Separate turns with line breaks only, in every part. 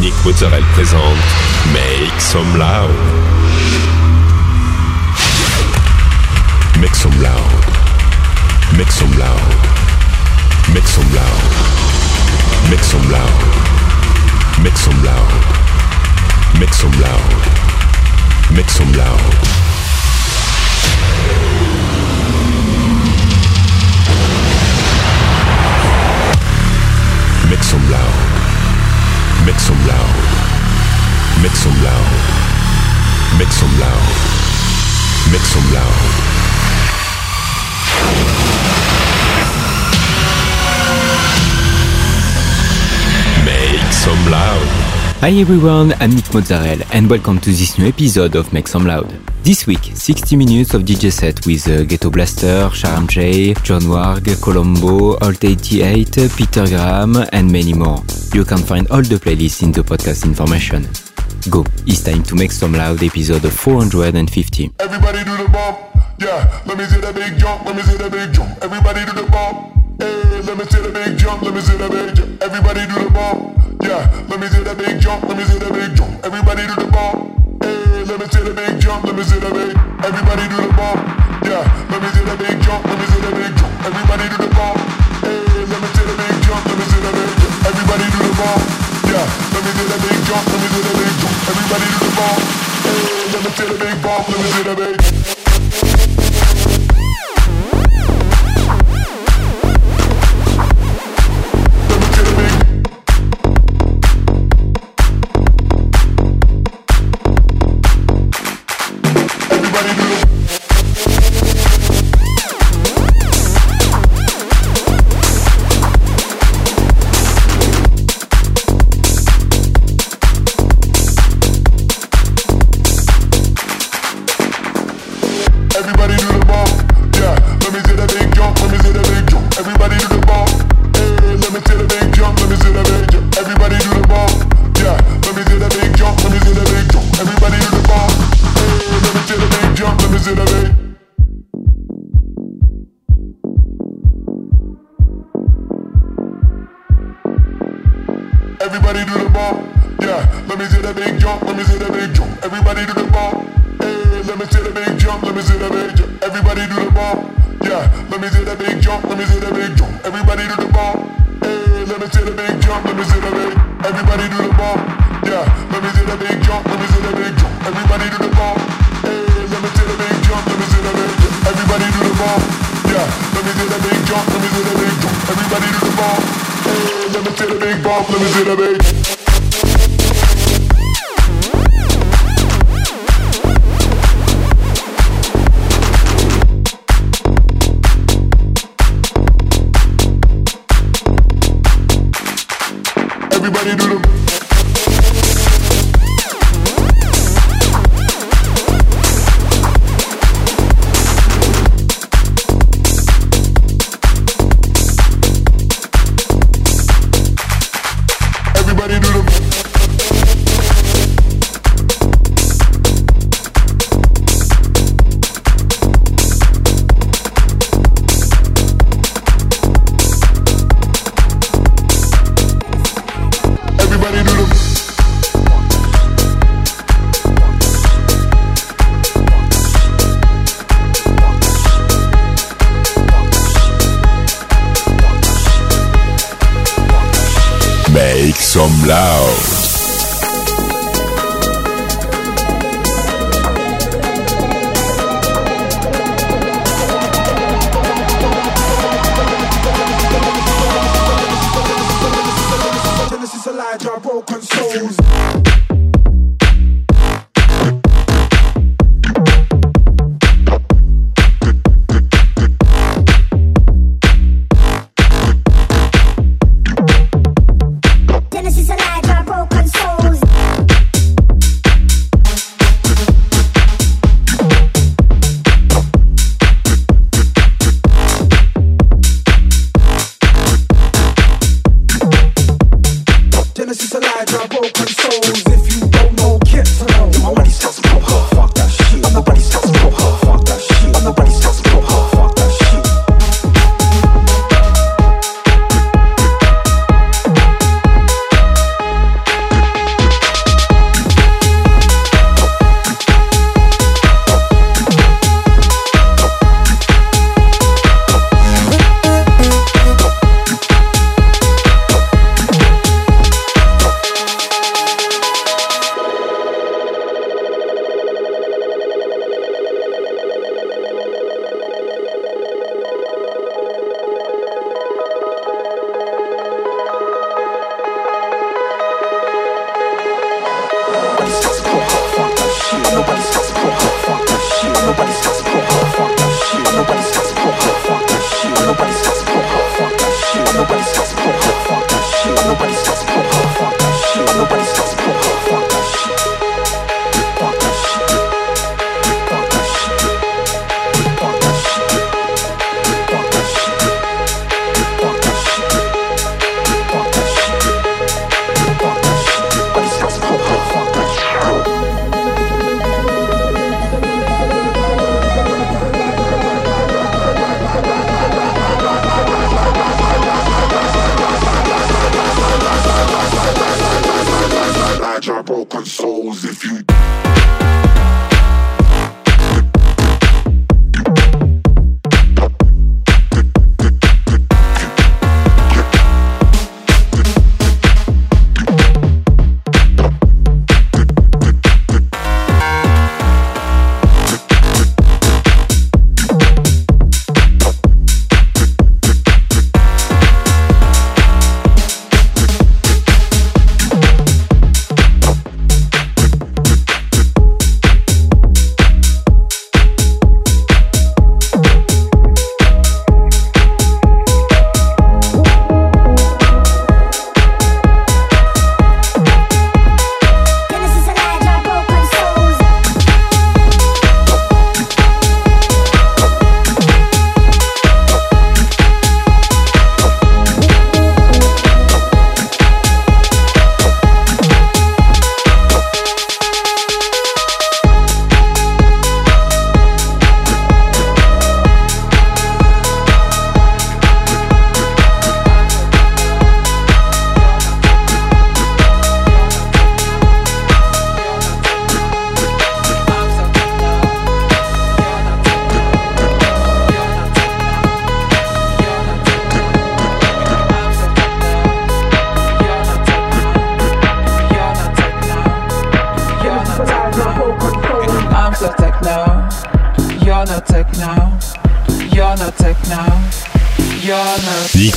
Nick Mozzarella présente Make Some Loud. Make some loud. Make some loud. Make some loud. Make some loud. Make some loud. Make some loud. Make some loud. Some loud. Make some loud. Make some loud. Make some loud. Make some loud. Make some loud.
Hi everyone, I'm Nick Mozzarella and welcome to this new episode of Make Some Loud. This week, 60 minutes of DJ set with uh, Ghetto Blaster, Sharam Jey, John Warg, Colombo, Alt 88, Peter Graham and many more. You can find all the playlists in the podcast information. Go, it's time to make some loud episode 450.
Everybody do the bump, yeah. Let me see the big jump, let me see the big jump. Everybody do the bump, hey. Let me see the big jump, let me see the big jump. Everybody do the bump, yeah. Let me see the big jump, let me see the big jump. Everybody do the bump, Let me see the big jump, let me see the big. Everybody do the bump, yeah. Let me see the big jump, let me see the big jump. Everybody do the bump, hey. Let me see the big jump, let me see the big jump. Everybody do the bump, yeah. Let me see the big jump, let me see the big jump. Everybody do the bump, hey. Let me see the big bump, let me see the big.
Some loud.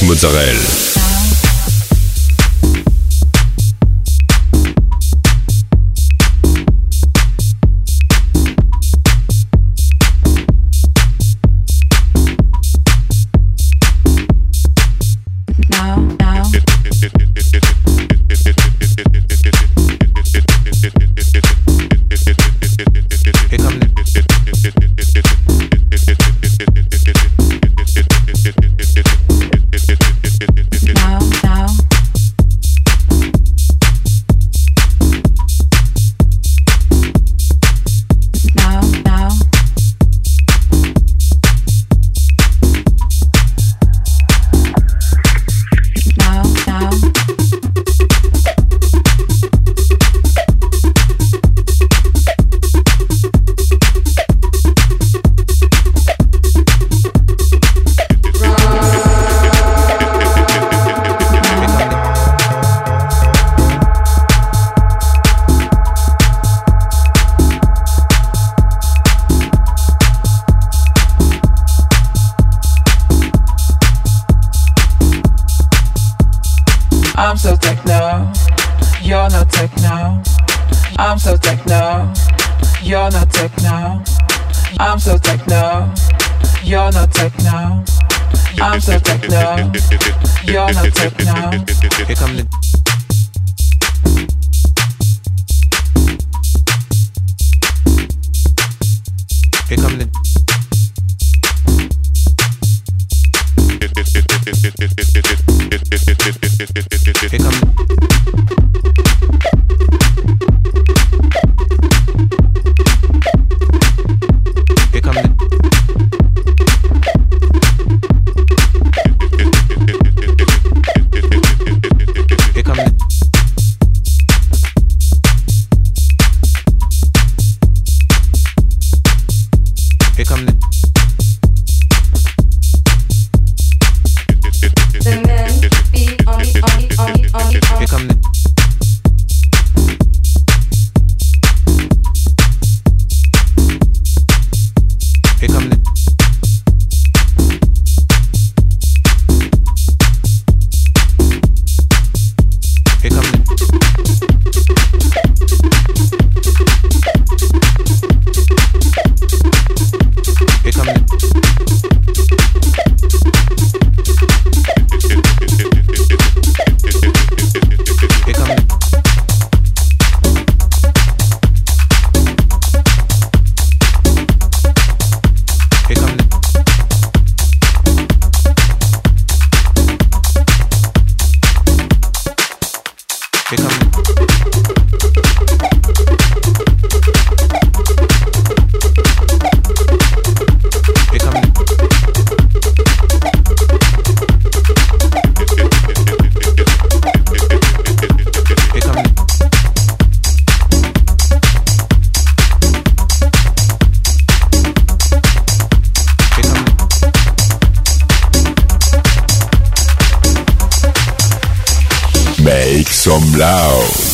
Mozzarella. you're not techno. I'm so techno, you're not
techno. I'm so techno, you're not techno. Here come the Here come the the Son Blau.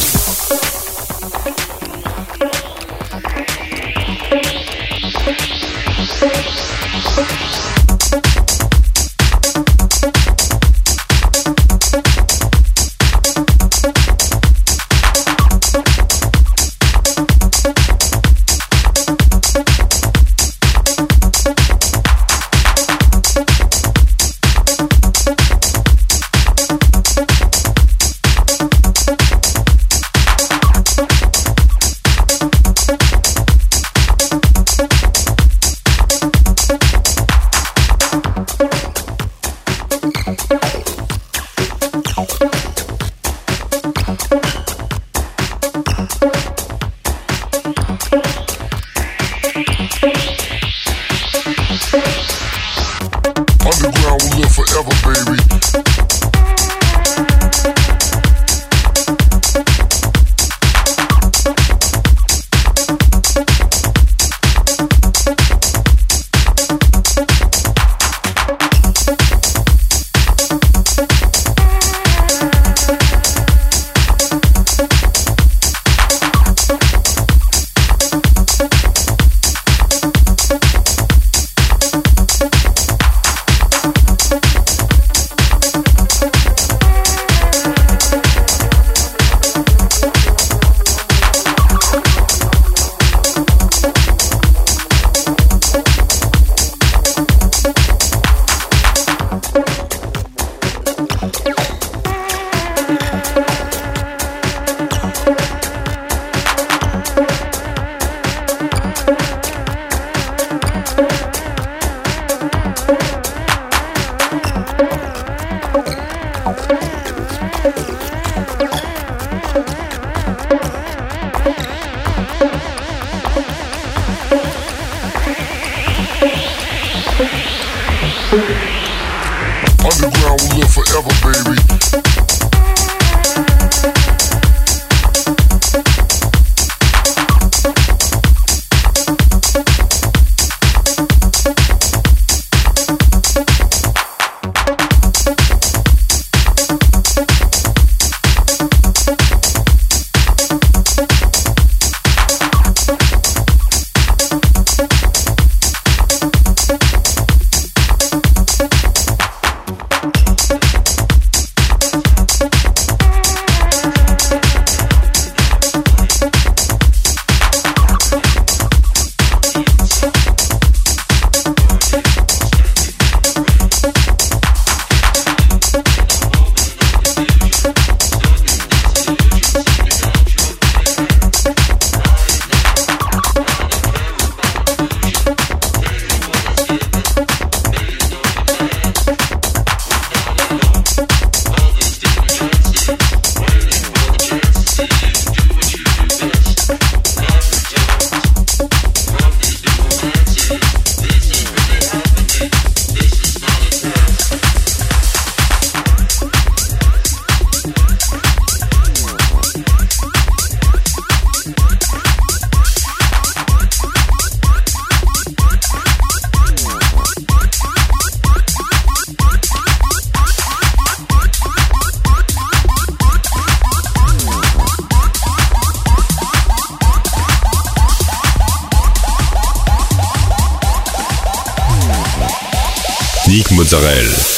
Nick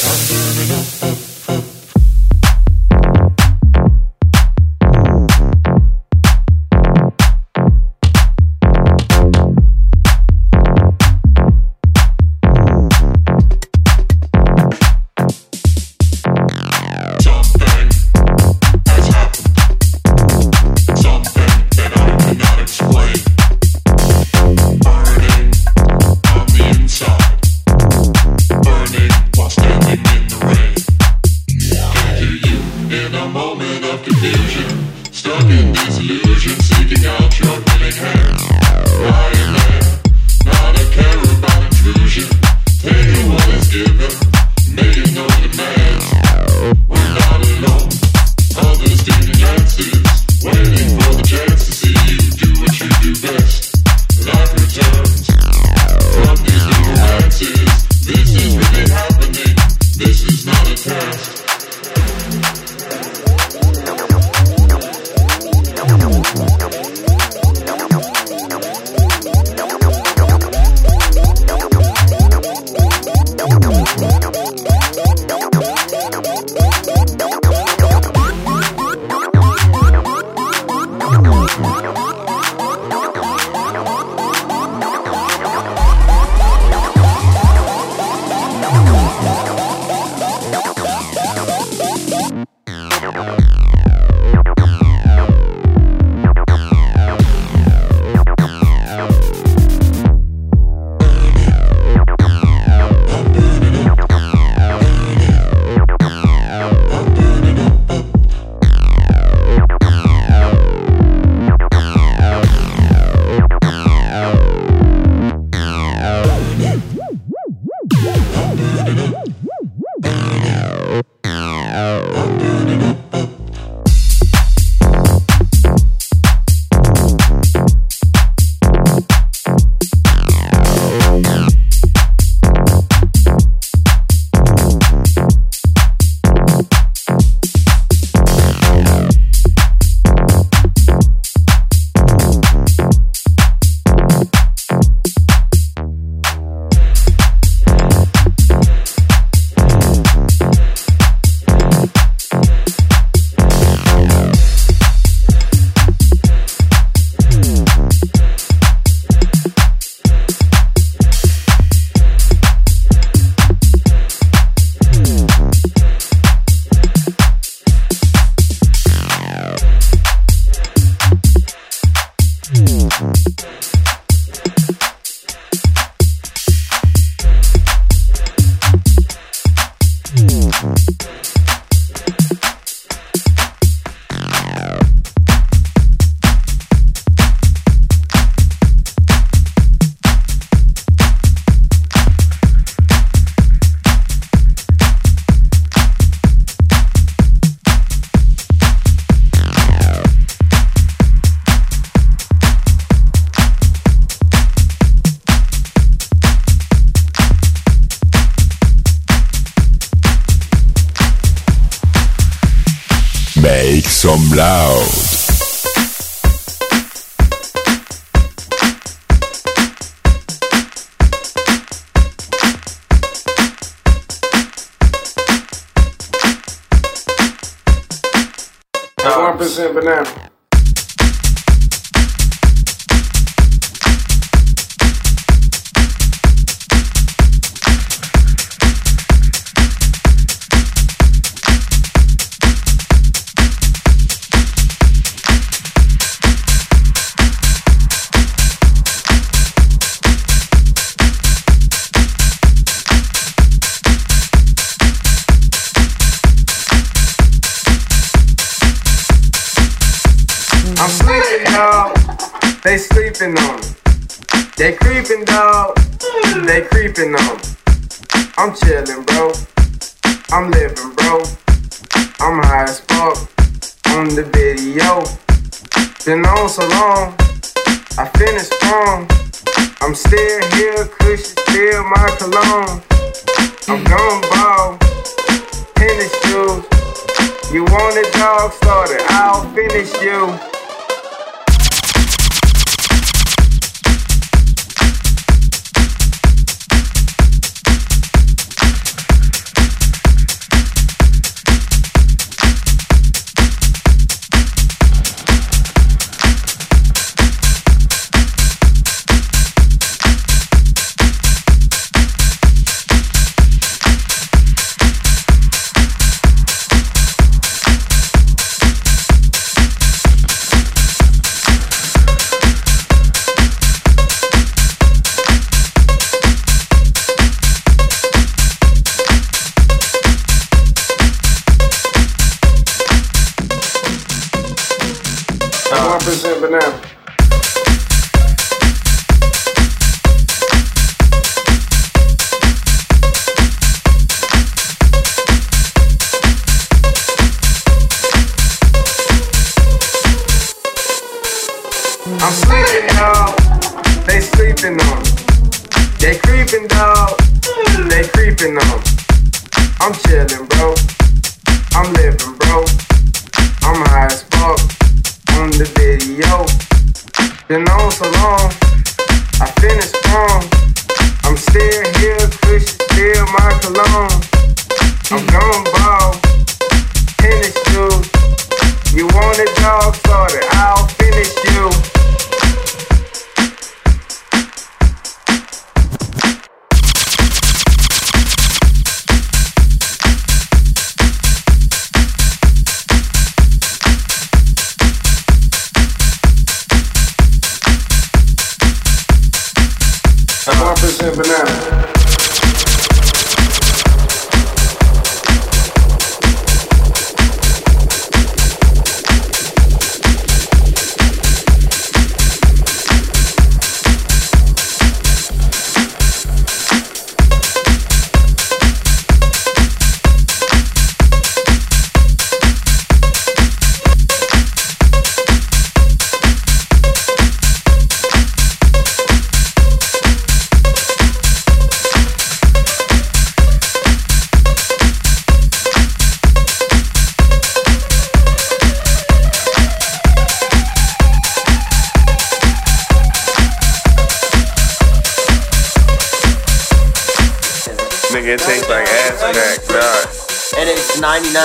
Make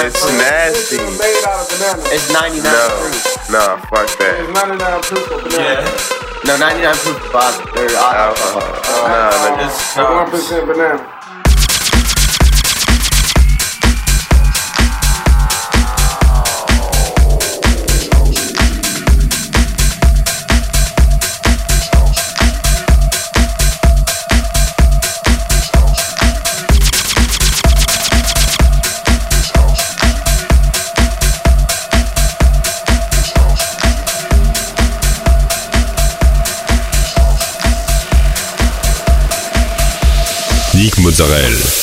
It's nasty.
It's 99 no, proof.
No, fuck that.
It's 99 proof of banana. Yeah. No, 99 proof of vodka. Or alcohol.
Uh, no, no, it's 1% banana.
Mozzarella.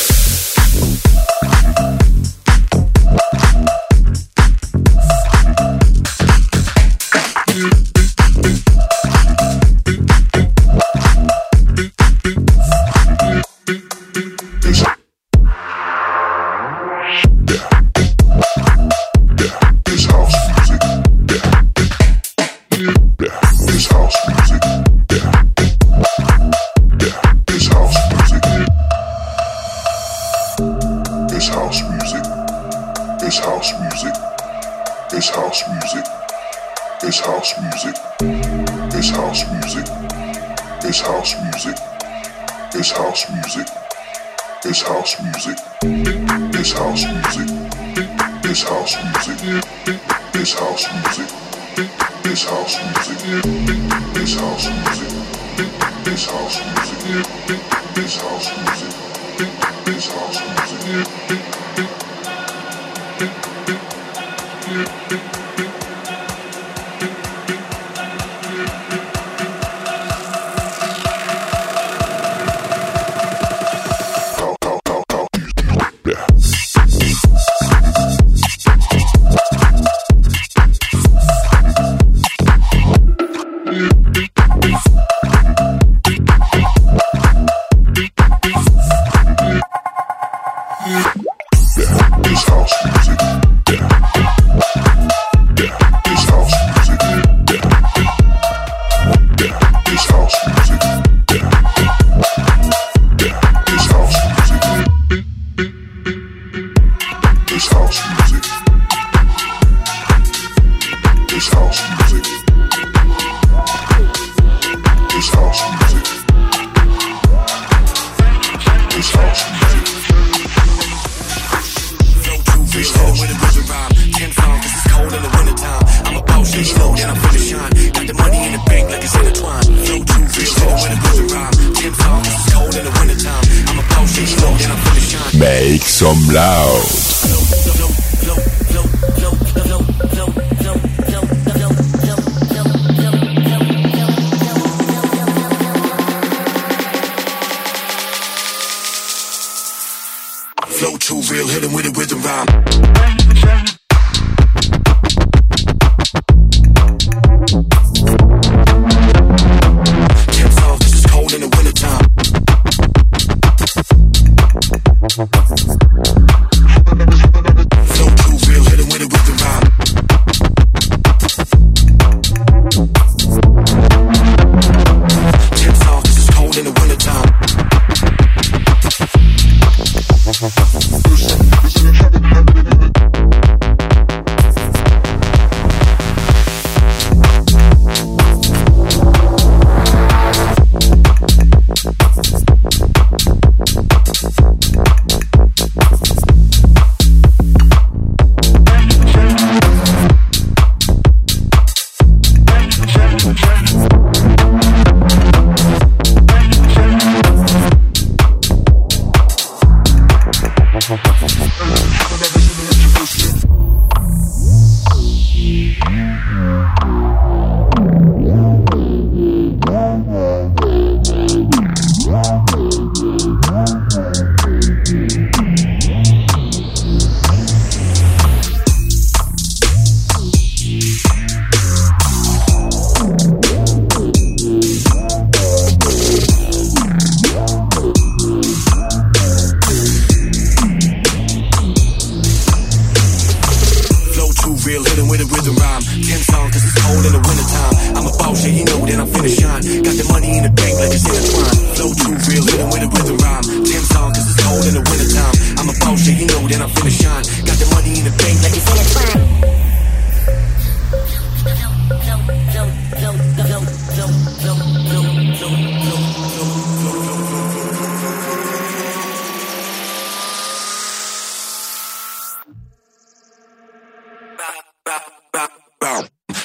It's house music. It's house music. It's house music. It's house music. It's house music. It's house music. It's house music. It's house music. It's house music. It's house music. It's house music. Mozzarella.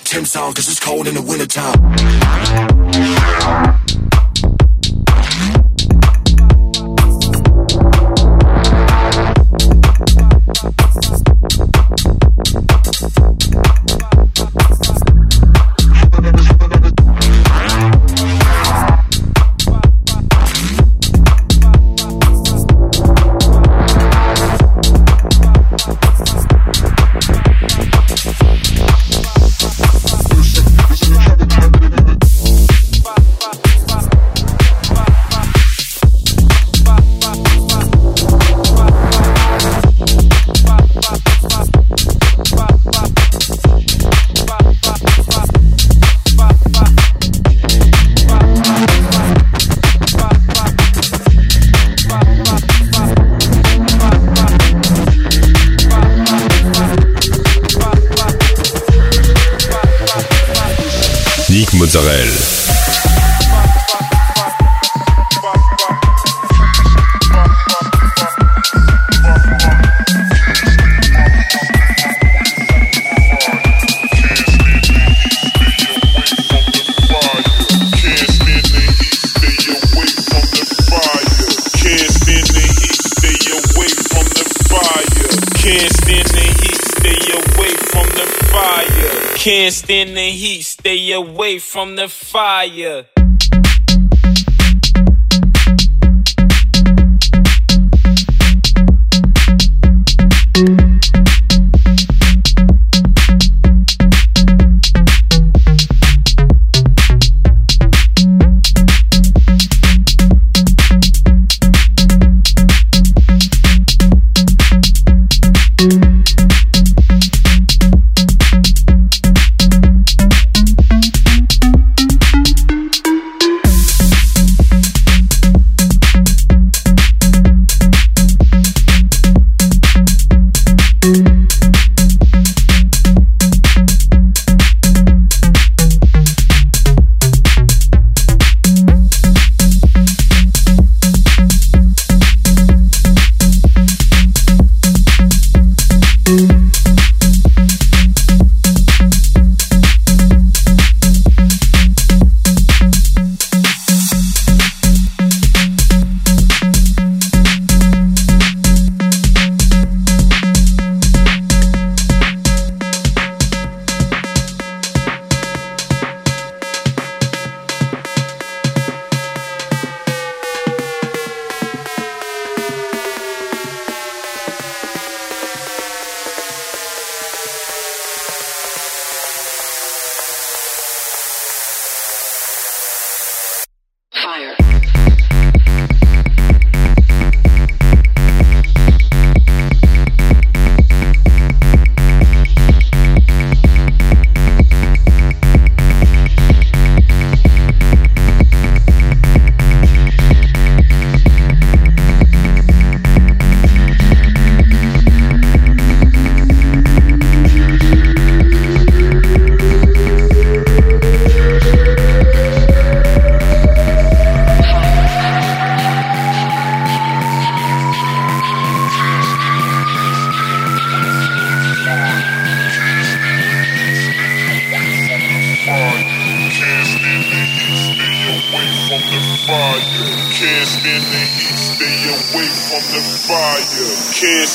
Ten sounds, cause it's cold in
the
wintertime. from the fire.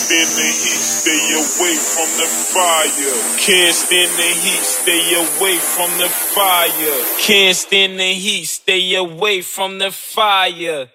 Stay away from the fire. Can't stand the heat, stay away from the fire. Can't stand the heat, stay away from the fire.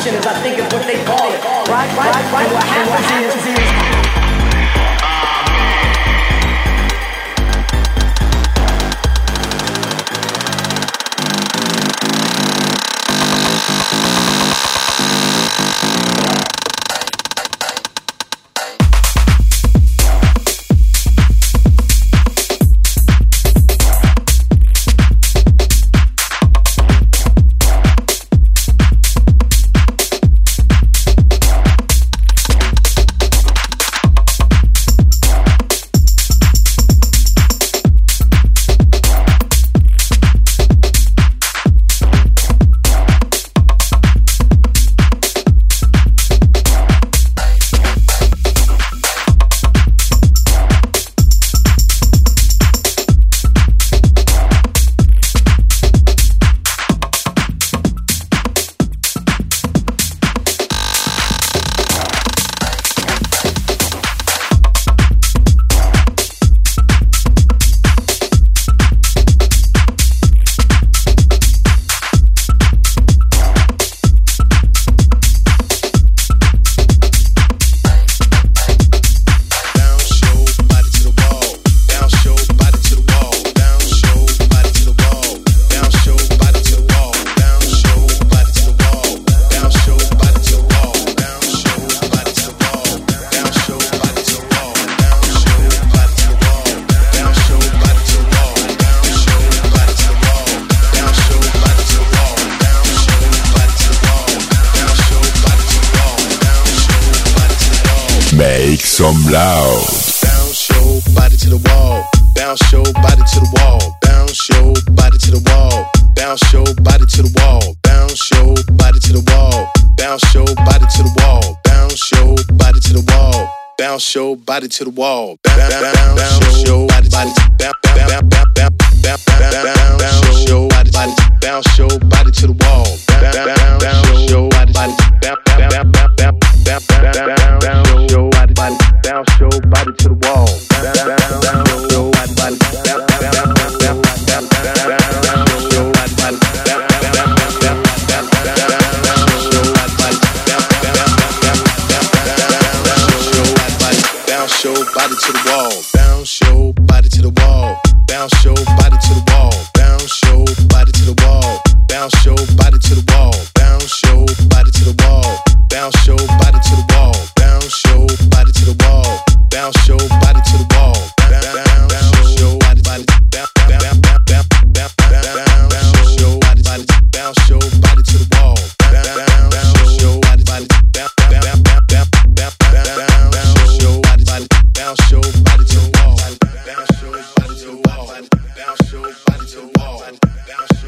perception
is I think
is what they call it. Right, right, right. And what happens is bounce your body to the wall. Bounce, bounce, bounce, bounce body to the wall. Bounce.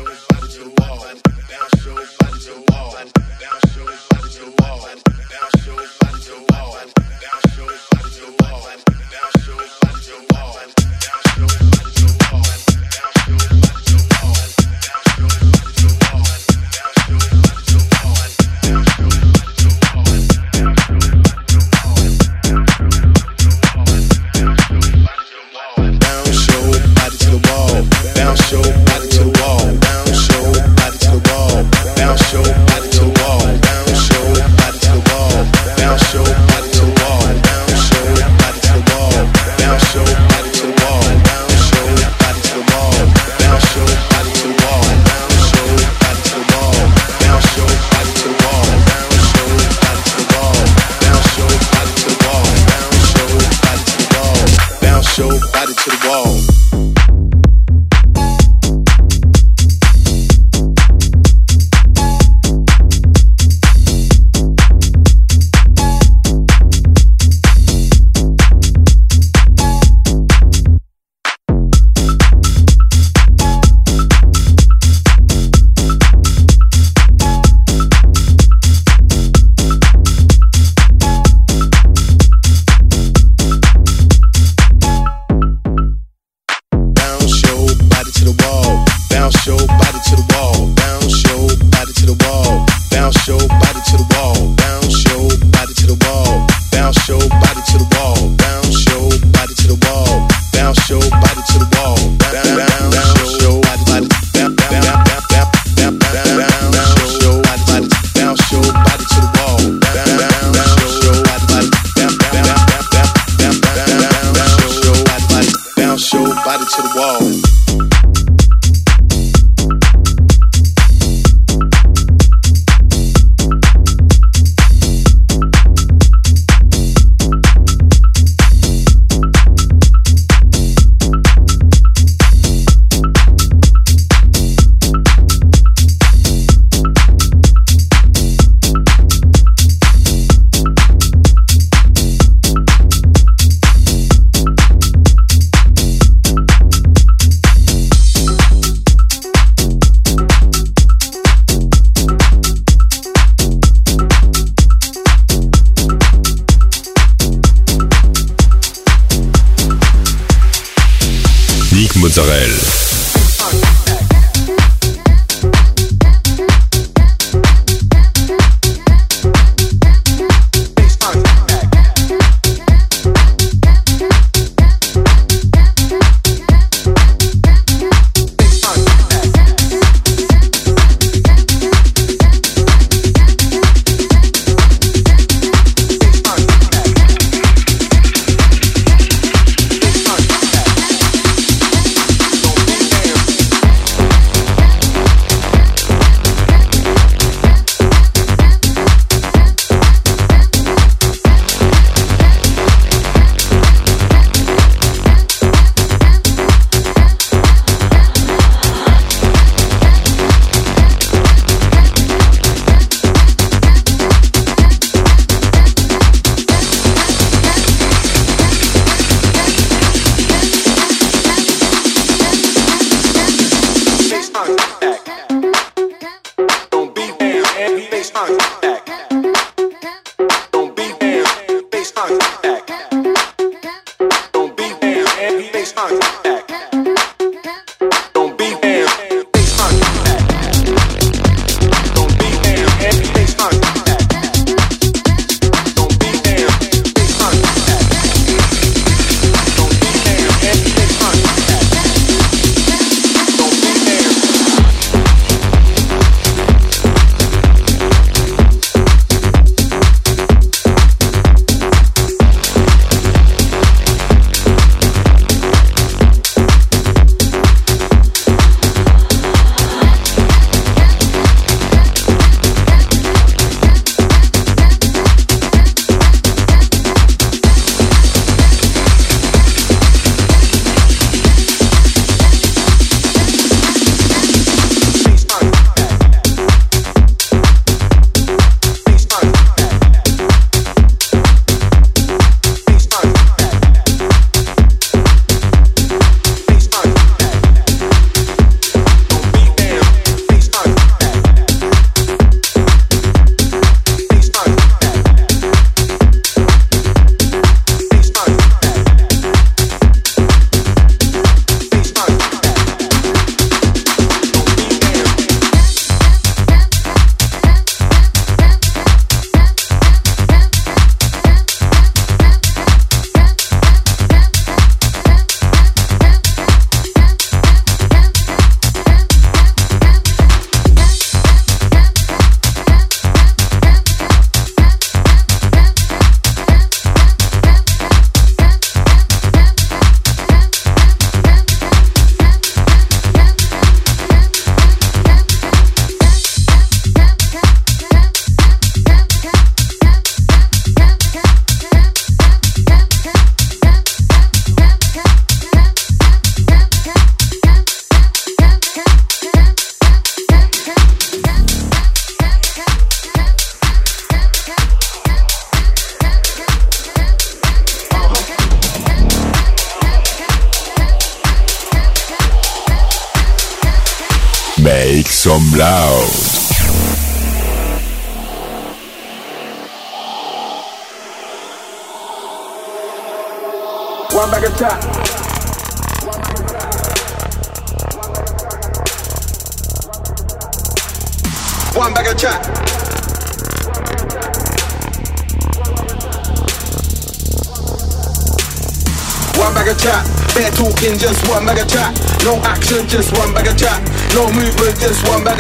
Talking, just one bag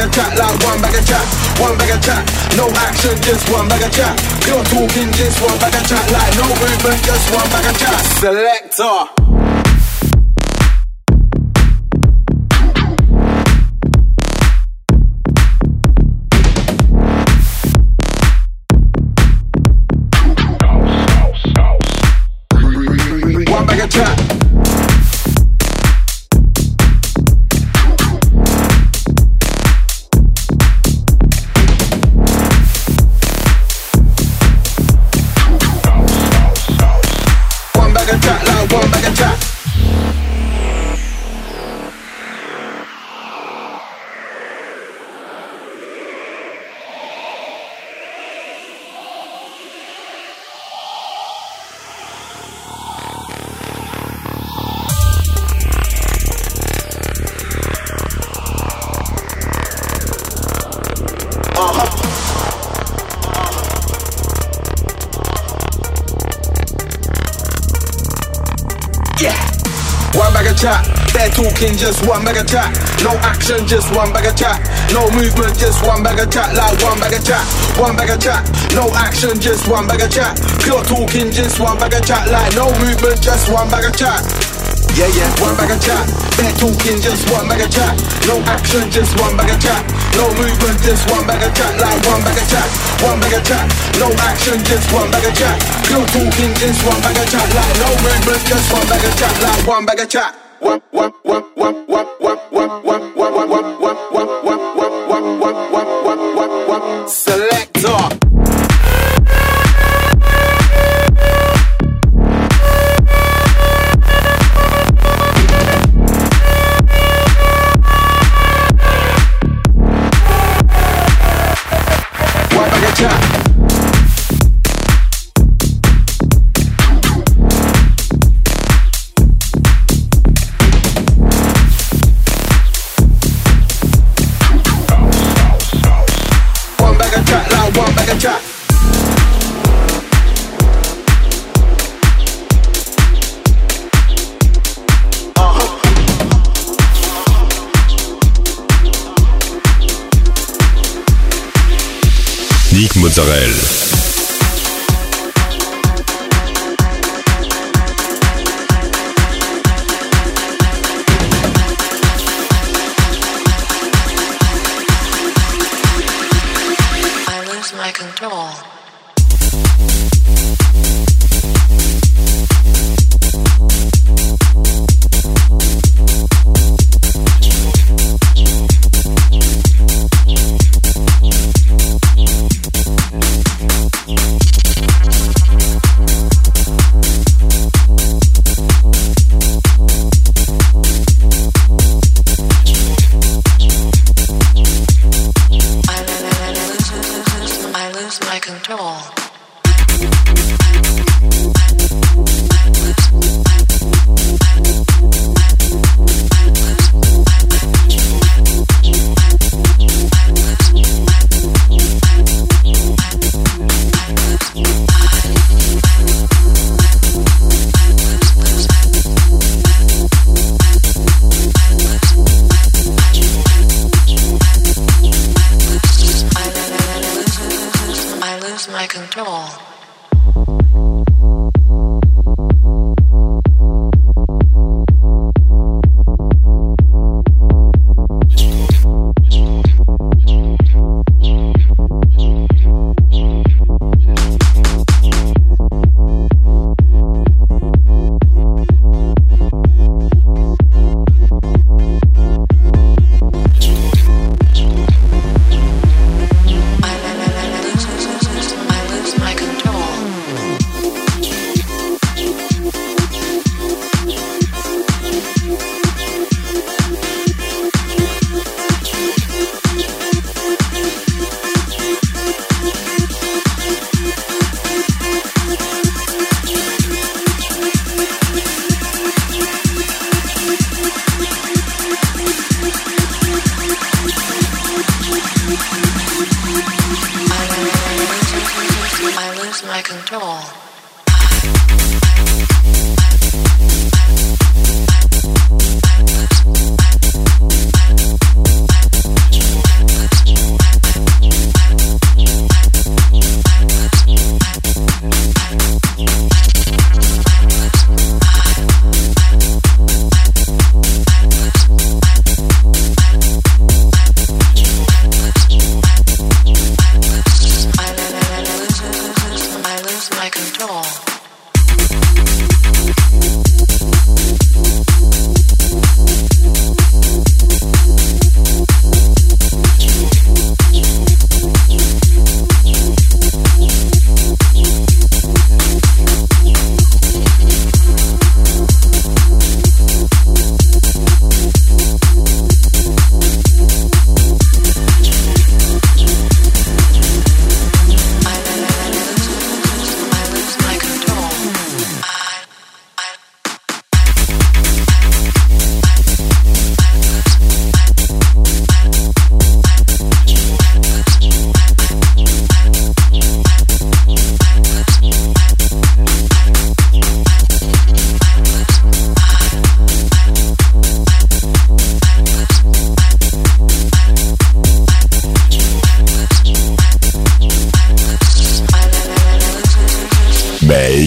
attack, like one bag of chat. One bag of chat. No action, just one bag of chat. Are
talking just one bag of chat like no action, just one bag of chat. No movement, just one bag of chat. Like one bag of chat, one bag of chat. No action, just one bag of chat. Pure talking, just one bag of chat. Like no movement, just one bag of chat. Yeah, yeah, one bag of chat. They're talking, just one bag of chat. No action, just one bag of chat. No movement, just one bag of chat. Like one bag of chat, one bag of chat. No action, just one bag of chat. Pure talking, just one bag of chat. Like no movement, just one bag of chat. Like one bag of chat.
Mozzarella.